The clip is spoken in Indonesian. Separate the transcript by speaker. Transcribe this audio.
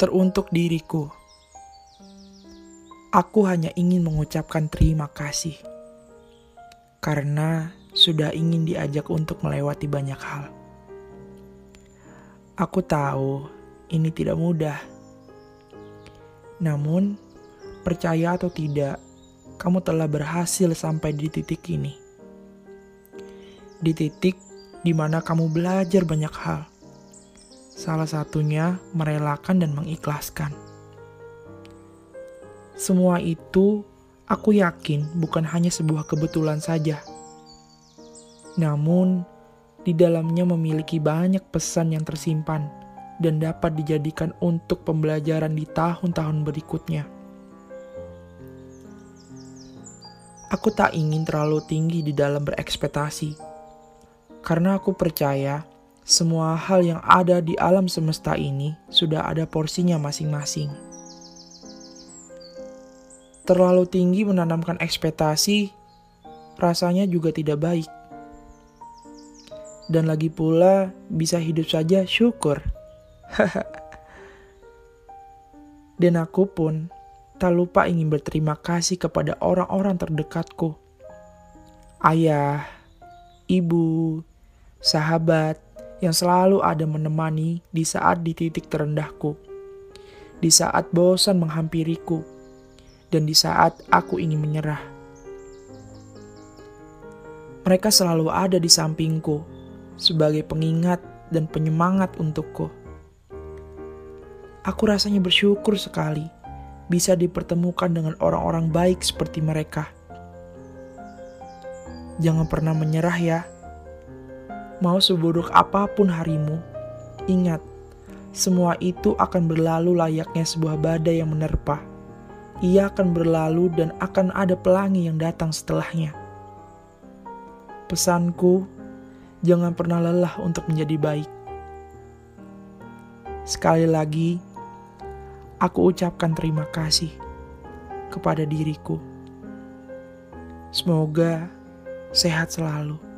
Speaker 1: teruntuk diriku. Aku hanya ingin mengucapkan terima kasih karena sudah ingin diajak untuk melewati banyak hal. Aku tahu ini tidak mudah, namun percaya atau tidak, kamu telah berhasil sampai di titik ini. Di titik di mana kamu belajar banyak hal. Salah satunya merelakan dan mengikhlaskan. Semua itu aku yakin bukan hanya sebuah kebetulan saja. Namun, di dalamnya memiliki banyak pesan yang tersimpan dan dapat dijadikan untuk pembelajaran di tahun-tahun berikutnya. Aku tak ingin terlalu tinggi di dalam berekspektasi, karena aku percaya semua hal yang ada di alam semesta ini sudah ada porsinya masing-masing terlalu tinggi menanamkan ekspektasi, rasanya juga tidak baik. Dan lagi pula bisa hidup saja syukur. Dan aku pun tak lupa ingin berterima kasih kepada orang-orang terdekatku. Ayah, ibu, sahabat yang selalu ada menemani di saat di titik terendahku. Di saat bosan menghampiriku dan di saat aku ingin menyerah. Mereka selalu ada di sampingku sebagai pengingat dan penyemangat untukku. Aku rasanya bersyukur sekali bisa dipertemukan dengan orang-orang baik seperti mereka. Jangan pernah menyerah ya. Mau seburuk apa pun harimu, ingat, semua itu akan berlalu layaknya sebuah badai yang menerpa ia akan berlalu dan akan ada pelangi yang datang setelahnya. Pesanku, jangan pernah lelah untuk menjadi baik. Sekali lagi, aku ucapkan terima kasih kepada diriku. Semoga sehat selalu.